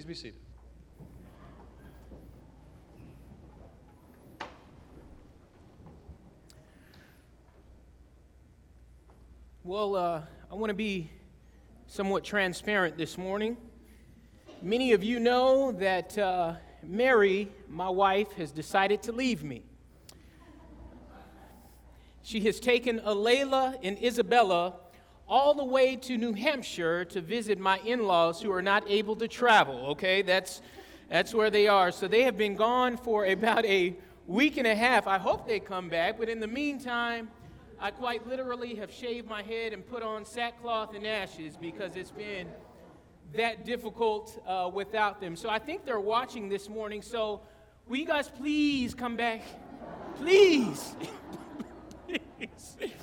Please be seated. Well, uh, I want to be somewhat transparent this morning. Many of you know that uh, Mary, my wife, has decided to leave me. She has taken Alayla and Isabella all the way to New Hampshire to visit my in laws who are not able to travel, okay? That's, that's where they are. So they have been gone for about a week and a half. I hope they come back, but in the meantime, I quite literally have shaved my head and put on sackcloth and ashes because it's been that difficult uh, without them. So I think they're watching this morning. So will you guys please come back? Please. please.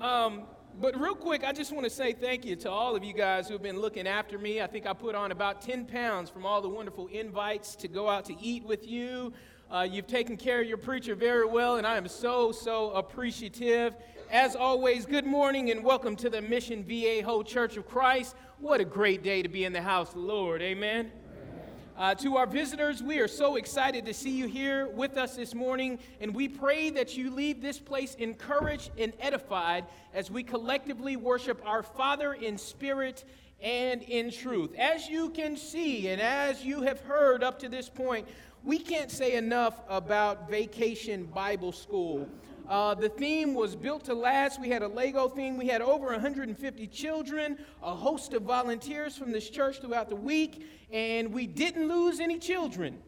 Um, but real quick, I just want to say thank you to all of you guys who have been looking after me. I think I put on about 10 pounds from all the wonderful invites to go out to eat with you, uh, you've taken care of your preacher very well, and I am so, so appreciative. As always, good morning and welcome to the Mission VA Church of Christ. What a great day to be in the house Lord. Amen. Uh, to our visitors, we are so excited to see you here with us this morning, and we pray that you leave this place encouraged and edified as we collectively worship our Father in spirit and in truth. As you can see, and as you have heard up to this point, we can't say enough about Vacation Bible School. Uh, the theme was built to last. We had a Lego theme. We had over 150 children, a host of volunteers from this church throughout the week, and we didn't lose any children.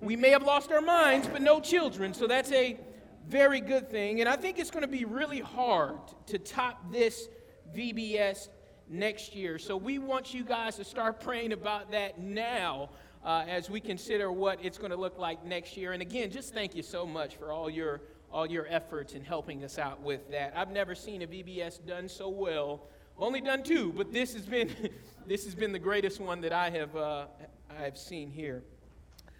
We may have lost our minds, but no children. So that's a very good thing. And I think it's going to be really hard to top this VBS next year. So we want you guys to start praying about that now uh, as we consider what it's going to look like next year. And again, just thank you so much for all your all your efforts in helping us out with that. I've never seen a VBS done so well. Only done two, but this has been this has been the greatest one that I have uh, I've seen here.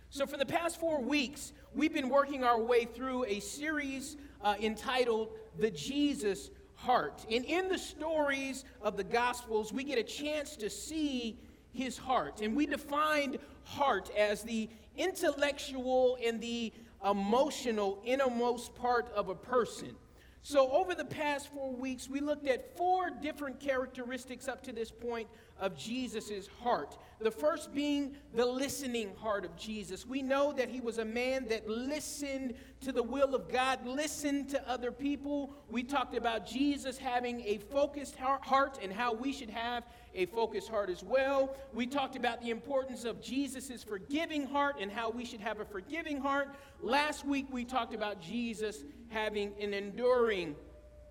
So for the past four weeks, we've been working our way through a series uh, entitled "The Jesus Heart," and in the stories of the Gospels, we get a chance to see his heart. And we defined heart as the intellectual and the emotional innermost part of a person. So, over the past four weeks, we looked at four different characteristics up to this point of Jesus' heart. The first being the listening heart of Jesus. We know that he was a man that listened to the will of God, listened to other people. We talked about Jesus having a focused heart and how we should have a focused heart as well. We talked about the importance of Jesus' forgiving heart and how we should have a forgiving heart. Last week, we talked about Jesus having an enduring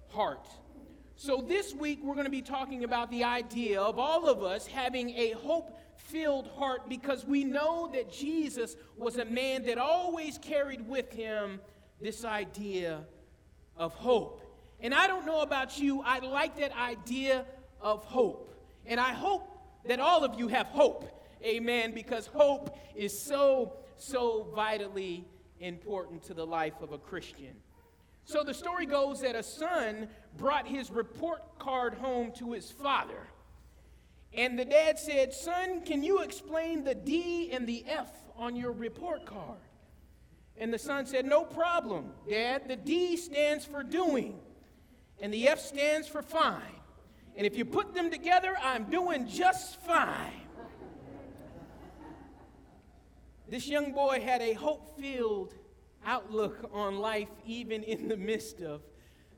heart. So, this week we're going to be talking about the idea of all of us having a hope filled heart because we know that Jesus was a man that always carried with him this idea of hope. And I don't know about you, I like that idea of hope. And I hope that all of you have hope. Amen. Because hope is so, so vitally important to the life of a Christian. So the story goes that a son brought his report card home to his father. And the dad said, Son, can you explain the D and the F on your report card? And the son said, No problem, Dad. The D stands for doing, and the F stands for fine. And if you put them together, I'm doing just fine. This young boy had a hope filled outlook on life, even in the midst of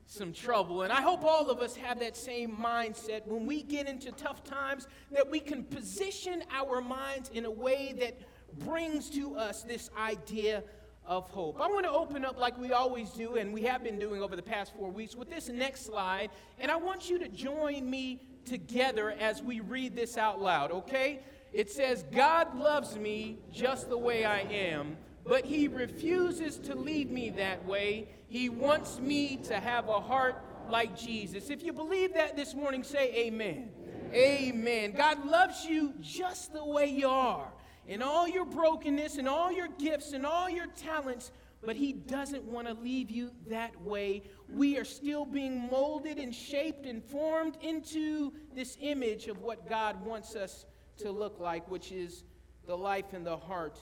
some trouble. And I hope all of us have that same mindset when we get into tough times, that we can position our minds in a way that brings to us this idea of hope. I want to open up like we always do, and we have been doing over the past four weeks, with this next slide. And I want you to join me together as we read this out loud, okay? It says, God loves me just the way I am but he refuses to leave me that way. He wants me to have a heart like Jesus. If you believe that this morning, say amen. Amen. amen. God loves you just the way you are, in all your brokenness, and all your gifts, and all your talents, but He doesn't want to leave you that way. We are still being molded and shaped and formed into this image of what God wants us to look like, which is the life and the heart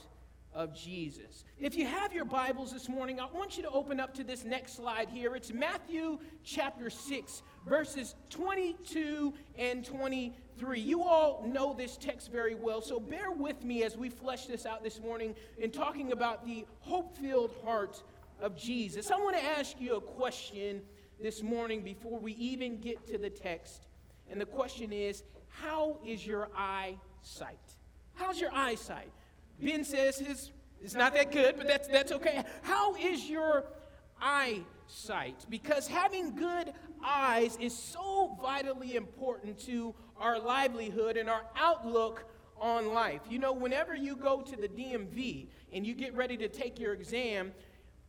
of Jesus. If you have your Bibles this morning, I want you to open up to this next slide here. It's Matthew chapter 6, verses 22 and 23. You all know this text very well, so bear with me as we flesh this out this morning in talking about the hope filled heart of Jesus. I want to ask you a question this morning before we even get to the text. And the question is How is your eyesight? How's your eyesight? Ben says his it's not that good, but that's that's okay. How is your eyesight? Because having good eyes is so vitally important to our livelihood and our outlook on life. You know, whenever you go to the DMV and you get ready to take your exam,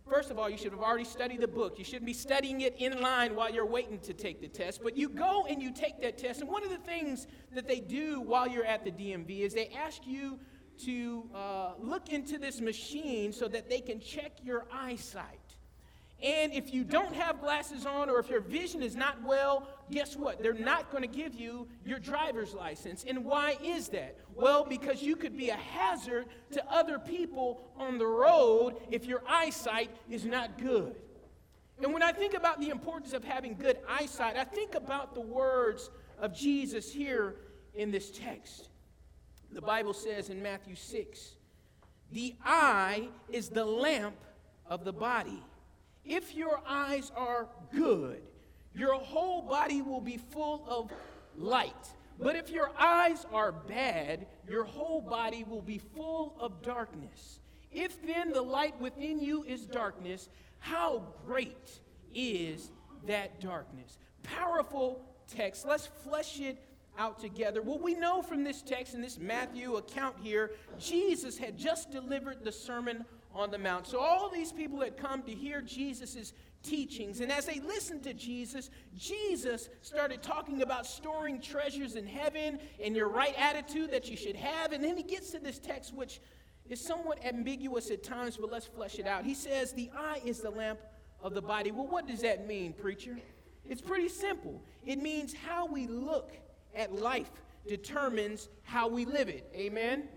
First of all, you should have already studied the book. You shouldn't be studying it in line while you're waiting to take the test. But you go and you take that test. And one of the things that they do while you're at the DMV is they ask you to uh, look into this machine so that they can check your eyesight. And if you don't have glasses on or if your vision is not well, guess what? They're not going to give you your driver's license. And why is that? Well, because you could be a hazard to other people on the road if your eyesight is not good. And when I think about the importance of having good eyesight, I think about the words of Jesus here in this text. The Bible says in Matthew 6 the eye is the lamp of the body. If your eyes are good, your whole body will be full of light. But if your eyes are bad, your whole body will be full of darkness. If then the light within you is darkness, how great is that darkness? Powerful text. Let's flesh it out together. Well, we know from this text in this Matthew account here, Jesus had just delivered the Sermon on the Mount. So all these people had come to hear Jesus' teachings. And as they listened to Jesus, Jesus started talking about storing treasures in heaven and your right attitude that you should have. And then he gets to this text, which is somewhat ambiguous at times, but let's flesh it out. He says, The eye is the lamp of the body. Well, what does that mean, preacher? It's pretty simple. It means how we look at life determines how we live it. Amen?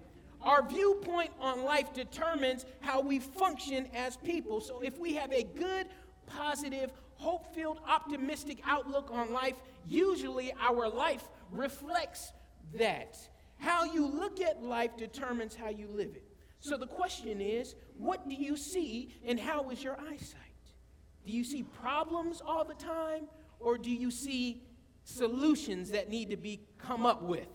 Our viewpoint on life determines how we function as people. So if we have a good, positive, hope filled, optimistic outlook on life, usually our life reflects that. How you look at life determines how you live it. So the question is what do you see and how is your eyesight? Do you see problems all the time or do you see solutions that need to be come up with?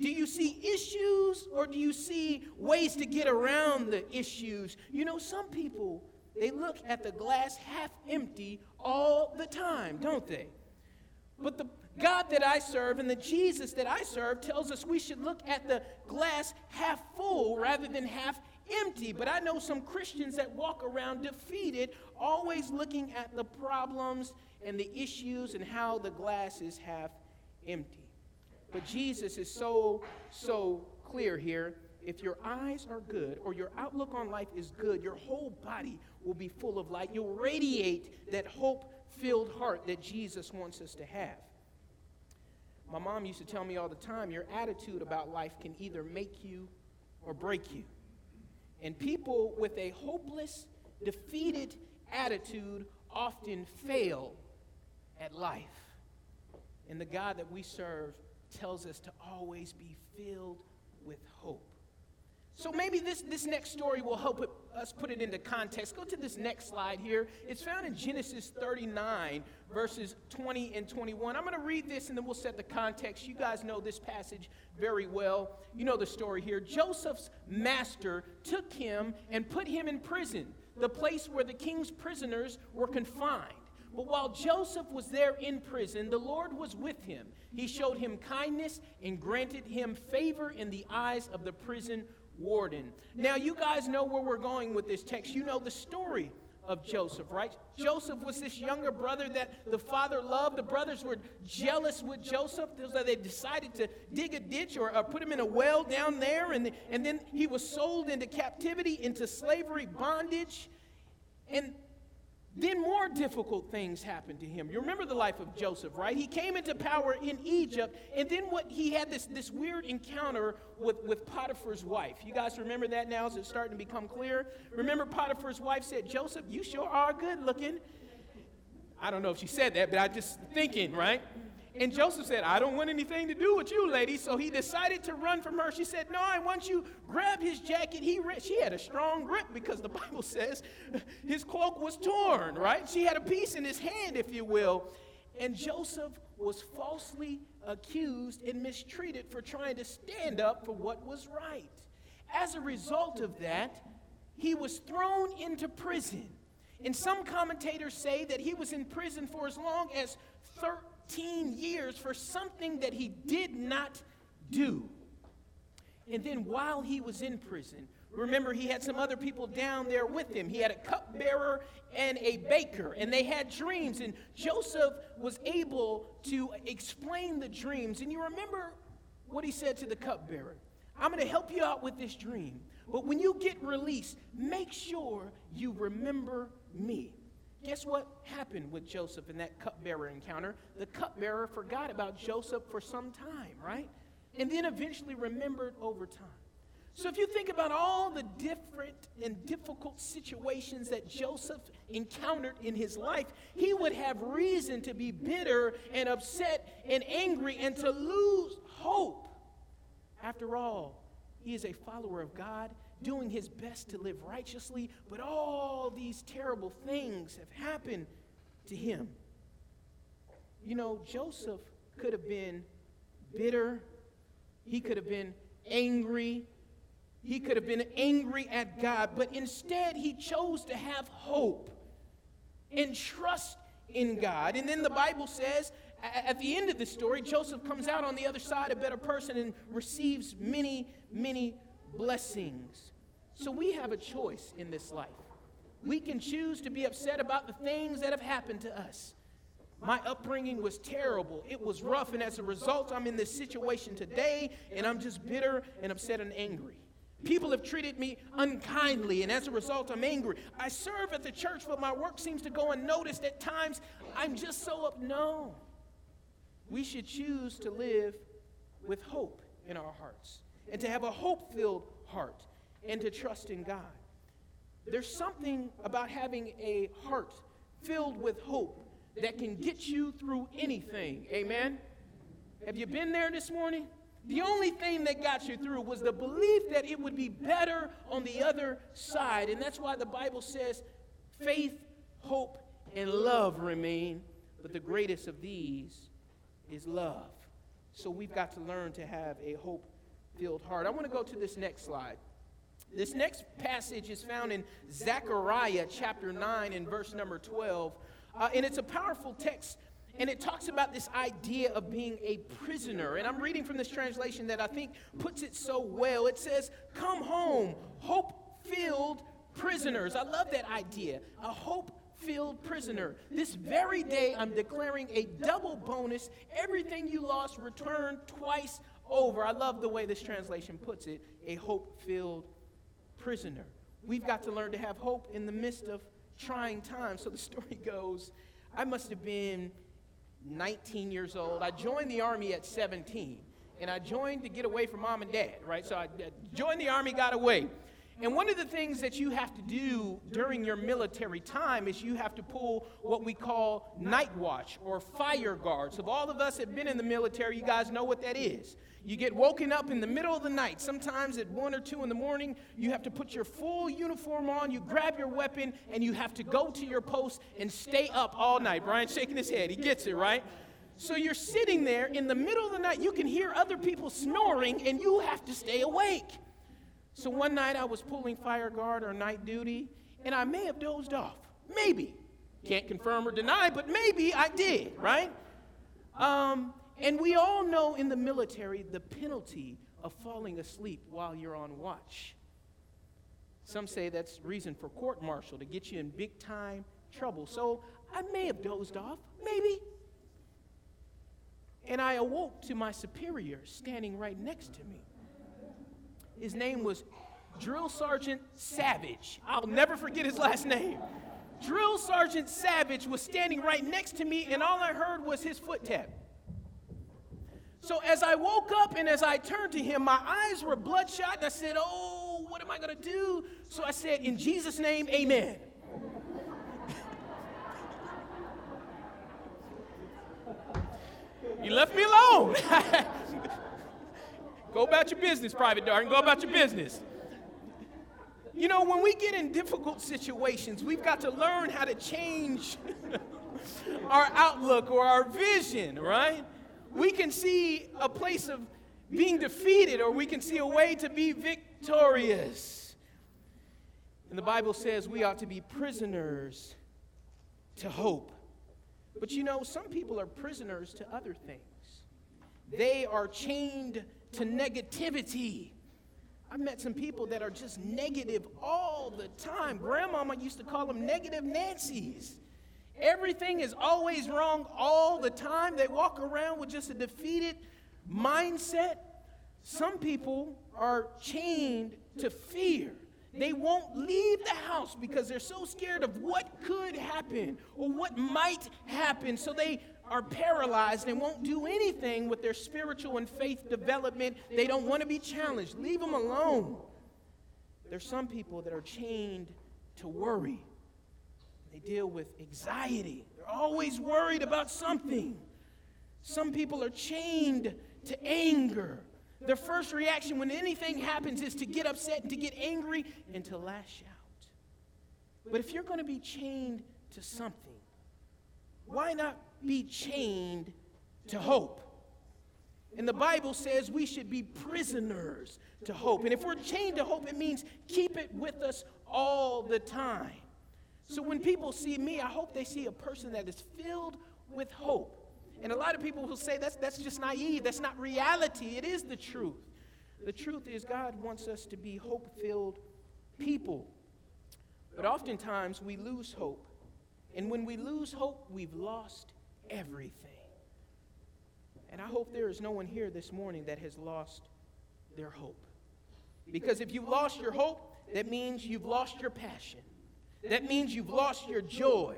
Do you see issues or do you see ways to get around the issues? You know, some people, they look at the glass half empty all the time, don't they? But the God that I serve and the Jesus that I serve tells us we should look at the glass half full rather than half empty. But I know some Christians that walk around defeated, always looking at the problems and the issues and how the glass is half empty. But Jesus is so, so clear here. If your eyes are good or your outlook on life is good, your whole body will be full of light. You'll radiate that hope filled heart that Jesus wants us to have. My mom used to tell me all the time your attitude about life can either make you or break you. And people with a hopeless, defeated attitude often fail at life. And the God that we serve tells us to always be filled with hope. So maybe this, this next story will help it, us put it into context. Go to this next slide here. It's found in Genesis 39, verses 20 and 21. I'm going to read this and then we'll set the context. You guys know this passage very well. You know the story here. Joseph's master took him and put him in prison, the place where the king's prisoners were confined. But while Joseph was there in prison, the Lord was with him. He showed him kindness and granted him favor in the eyes of the prison warden. Now, you guys know where we're going with this text. You know the story of Joseph, right? Joseph was this younger brother that the father loved. The brothers were jealous with Joseph, they decided to dig a ditch or, or, put him in a well down there. And, and then he was sold into captivity, into slavery, bondage. And Then more difficult things happened to him. You remember the life of Joseph, right? He came into power in Egypt, and then what he had this, this weird encounter with, with Potiphar's wife. You guys remember that now? Is it starting to become clear? Remember Potiphar's wife said, Joseph, you sure are good looking. I don't know if she said that, but I'm just thinking, right? And Joseph said, I don't want anything to do with you, lady. So he decided to run from her. She said, No, I want you. Grab his jacket. He she had a strong grip because the Bible says his cloak was torn, right? She had a piece in his hand, if you will. And Joseph was falsely accused and mistreated for trying to stand up for what was right. As a result of that, he was thrown into prison. And some commentators say that he was in prison for as long as 13 15 years for something that he did not do. And then while he was in prison, remember he had some other people down there with him. He had a cupbearer and a baker, and they had dreams. And Joseph was able to explain the dreams. And you remember what he said to the cupbearer I'm going to help you out with this dream. But when you get released, make sure you remember me. Guess what happened with Joseph in that cupbearer encounter? The cupbearer forgot about Joseph for some time, right? And then eventually remembered over time. So if you think about all the different and difficult situations that Joseph encountered in his life, he would have reason to be bitter and upset and angry and to lose hope. After all, he is a follower of God doing his best to live righteously, but all these terrible things have happened to him. You know, Joseph could have been bitter, he could have been angry, he could have been angry at God, but instead he chose to have hope and trust in God. And then the Bible says, at the end of the story, Joseph comes out on the other side a better person and receives many, many blessings. So we have a choice in this life. We can choose to be upset about the things that have happened to us. My upbringing was terrible. It was rough, and as a result, I'm in this situation today, and I'm just bitter and upset and angry. People have treated me unkindly, and as a result, I'm angry. I serve at the church, but my work seems to go unnoticed. At times, I'm just so. No. We should choose to live with hope in our hearts and to have a hope filled heart and to trust in God. There's something about having a heart filled with hope that can get you through anything. Amen? Have you been there this morning? The only thing that got you through was the belief that it would be better on the other side. And that's why the Bible says faith, hope, and love remain, but the greatest of these is love. So we've got to learn to have a hope filled heart. I want to go to this next slide. This next passage is found in Zechariah chapter 9 and verse number 12. Uh, and it's a powerful text. And it talks about this idea of being a prisoner. And I'm reading from this translation that I think puts it so well. It says, Come home, hope filled prisoners. I love that idea. A hope filled prisoner. This very day, I'm declaring a double bonus. Everything you lost, returned twice over. I love the way this translation puts it a hope filled prisoner. We've got to learn to have hope in the midst of trying times. So the story goes I must have been 19 years old. I joined the army at 17, and I joined to get away from mom and dad, right? So I uh, joined the army, got away. And one of the things that you have to do during your military time is you have to pull what we call night watch or fire guard. So, all of us have been in the military, you guys know what that is. You get woken up in the middle of the night, sometimes at one or two in the morning. You have to put your full uniform on, you grab your weapon, and you have to go to your post and stay up all night. Brian's shaking his head. He gets it, right? So you're sitting there in the middle of the night. You can hear other people snoring, and you have to stay awake. So one night I was pulling fire guard or night duty, and I may have dozed off. Maybe. Can't confirm or deny, but maybe I did, right? Um, and we all know in the military the penalty of falling asleep while you're on watch. Some say that's reason for court martial to get you in big time trouble. So I may have dozed off, maybe. And I awoke to my superior standing right next to me. His name was Drill Sergeant Savage. I'll never forget his last name. Drill Sergeant Savage was standing right next to me, and all I heard was his foot tap. So as I woke up and as I turned to him, my eyes were bloodshot, and I said, Oh, what am I going to do? So I said, In Jesus' name, amen. you left me alone. Go about your business, Private Darden. Go about your business. You know, when we get in difficult situations, we've got to learn how to change our outlook or our vision, right? We can see a place of being defeated or we can see a way to be victorious. And the Bible says we ought to be prisoners to hope. But you know, some people are prisoners to other things. They are chained to negativity. I've met some people that are just negative all the time. Grandmama used to call them negative Nancy's. Everything is always wrong all the time. They walk around with just a defeated mindset. Some people are chained to fear. They won't leave the house because they're so scared of what could happen or what might happen. So they are paralyzed and won't do anything with their spiritual and faith development. They don't want to be challenged. Leave them alone. There's some people that are chained to worry. They deal with anxiety. They're always worried about something. Some people are chained to anger. Their first reaction when anything happens is to get upset and to get angry and to lash out. But if you're going to be chained to something, why not be chained to hope? And the Bible says we should be prisoners to hope. And if we're chained to hope, it means keep it with us all the time. So when people see me, I hope they see a person that is filled with hope. And a lot of people will say that's, that's just naive. That's not reality. It is the truth. The truth is, God wants us to be hope filled people. But oftentimes we lose hope. And when we lose hope, we've lost everything. And I hope there is no one here this morning that has lost their hope. Because if you've lost your hope, that means you've lost your passion. That means you've lost your joy.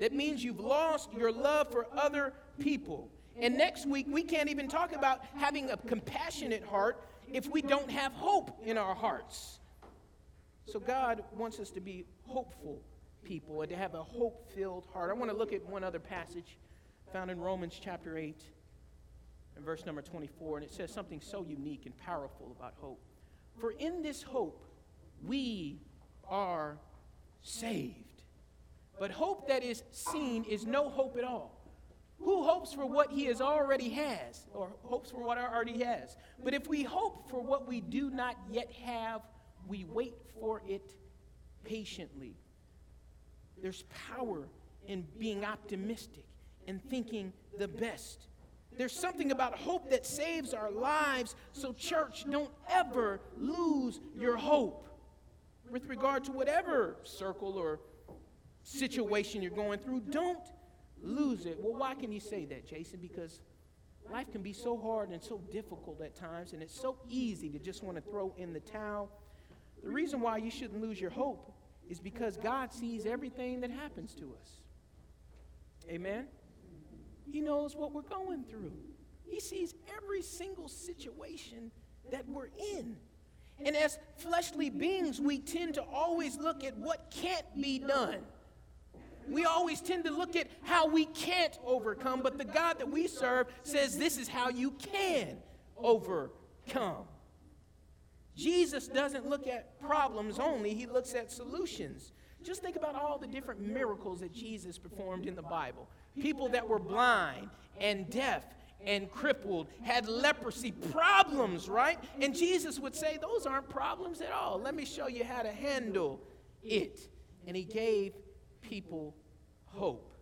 That means you've lost your love for other people. And next week, we can't even talk about having a compassionate heart if we don't have hope in our hearts. So, God wants us to be hopeful people and to have a hope filled heart. I want to look at one other passage found in Romans chapter 8 and verse number 24, and it says something so unique and powerful about hope. For in this hope, we are saved. But hope that is seen is no hope at all. Who hopes for what he has already has, or hopes for what already has? But if we hope for what we do not yet have, we wait for it patiently. There's power in being optimistic and thinking the best. There's something about hope that saves our lives. So, church, don't ever lose your hope with regard to whatever circle or situation you're going through. Don't lose it. Well, why can you say that, Jason? Because life can be so hard and so difficult at times, and it's so easy to just want to throw in the towel. The reason why you shouldn't lose your hope is because God sees everything that happens to us. Amen? He knows what we're going through. He sees every single situation that we're in. And as fleshly beings, we tend to always look at what can't be done. We always tend to look at how we can't overcome, but the God that we serve says this is how you can overcome. Jesus doesn't look at problems only, he looks at solutions. Just think about all the different miracles that Jesus performed in the Bible. People that were blind and deaf and crippled, had leprosy, problems, right? And Jesus would say, Those aren't problems at all. Let me show you how to handle it. And he gave people hope.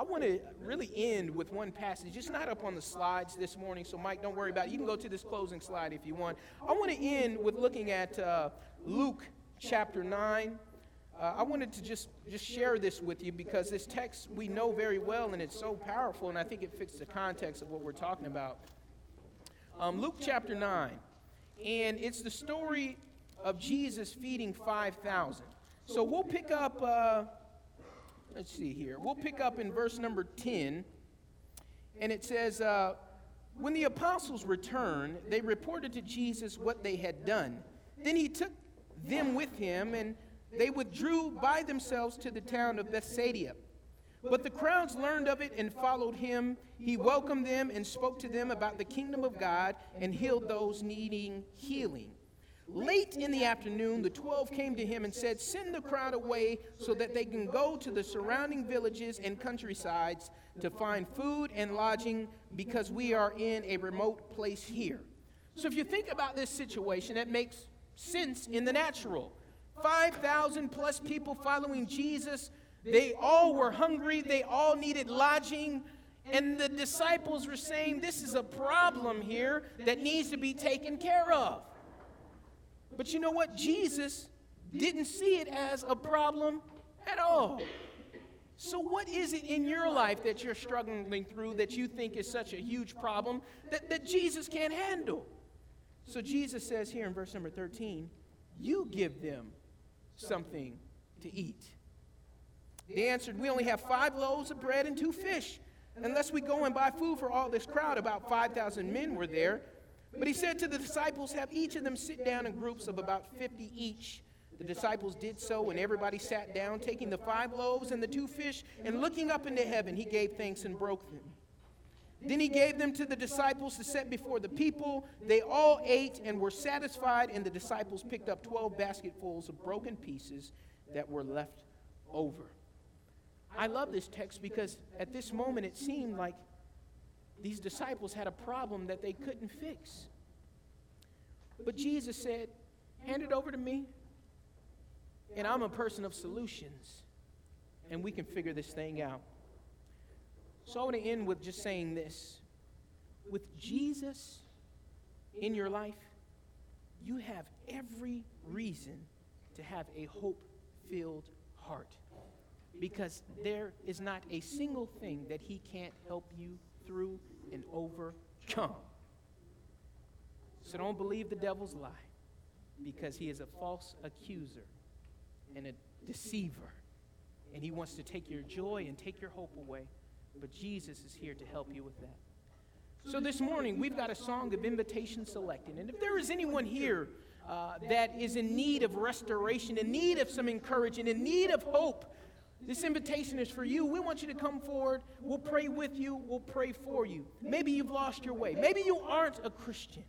I want to really end with one passage. It's not up on the slides this morning, so Mike, don't worry about it. You can go to this closing slide if you want. I want to end with looking at uh, Luke chapter 9. Uh, I wanted to just, just share this with you because this text we know very well and it's so powerful, and I think it fits the context of what we're talking about. Um, Luke chapter 9, and it's the story of Jesus feeding 5,000. So we'll pick up uh, let's see here. We'll pick up in verse number 10. And it says, uh, When the apostles returned, they reported to Jesus what they had done. Then he took them with him, and they withdrew by themselves to the town of Bethsaida. But the crowds learned of it and followed him. He welcomed them and spoke to them about the kingdom of God and healed those needing healing. Late in the afternoon, the twelve came to him and said, Send the crowd away so that they can go to the surrounding villages and countrysides to find food and lodging because we are in a remote place here. So, if you think about this situation, it makes sense in the natural. 5,000 plus people following Jesus. They all were hungry, they all needed lodging. And the disciples were saying, This is a problem here that needs to be taken care of. But you know what? Jesus didn't see it as a problem at all. So, what is it in your life that you're struggling through that you think is such a huge problem that, that Jesus can't handle? So, Jesus says here in verse number 13, You give them something to eat. They answered, We only have five loaves of bread and two fish. Unless we go and buy food for all this crowd, about 5,000 men were there. But he said to the disciples, Have each of them sit down in groups of about 50 each. The disciples did so, and everybody sat down, taking the five loaves and the two fish, and looking up into heaven, he gave thanks and broke them. Then he gave them to the disciples to set before the people. They all ate and were satisfied, and the disciples picked up 12 basketfuls of broken pieces that were left over. I love this text because at this moment it seemed like these disciples had a problem that they couldn't fix. But Jesus said, Hand it over to me, and I'm a person of solutions, and we can figure this thing out. So I want to end with just saying this. With Jesus in your life, you have every reason to have a hope filled heart because there is not a single thing that He can't help you through and overcome. So don't believe the devil's lie because he is a false accuser and a deceiver. And he wants to take your joy and take your hope away. But Jesus is here to help you with that. So this morning, we've got a song of invitation selected. And if there is anyone here uh, that is in need of restoration, in need of some encouragement, in need of hope, this invitation is for you. We want you to come forward. We'll pray with you. We'll pray for you. Maybe you've lost your way. Maybe you aren't a Christian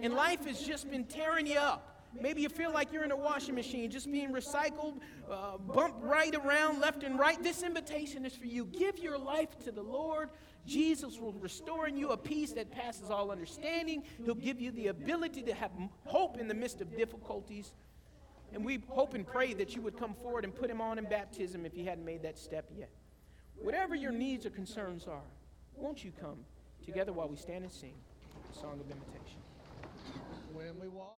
and life has just been tearing you up. Maybe you feel like you're in a washing machine, just being recycled, uh, bumped right around, left and right. This invitation is for you. Give your life to the Lord. Jesus will restore in you a peace that passes all understanding. He'll give you the ability to have hope in the midst of difficulties. And we hope and pray that you would come forward and put him on in baptism if you hadn't made that step yet. Whatever your needs or concerns are, won't you come together while we stand and sing the song of invitation? When we walk.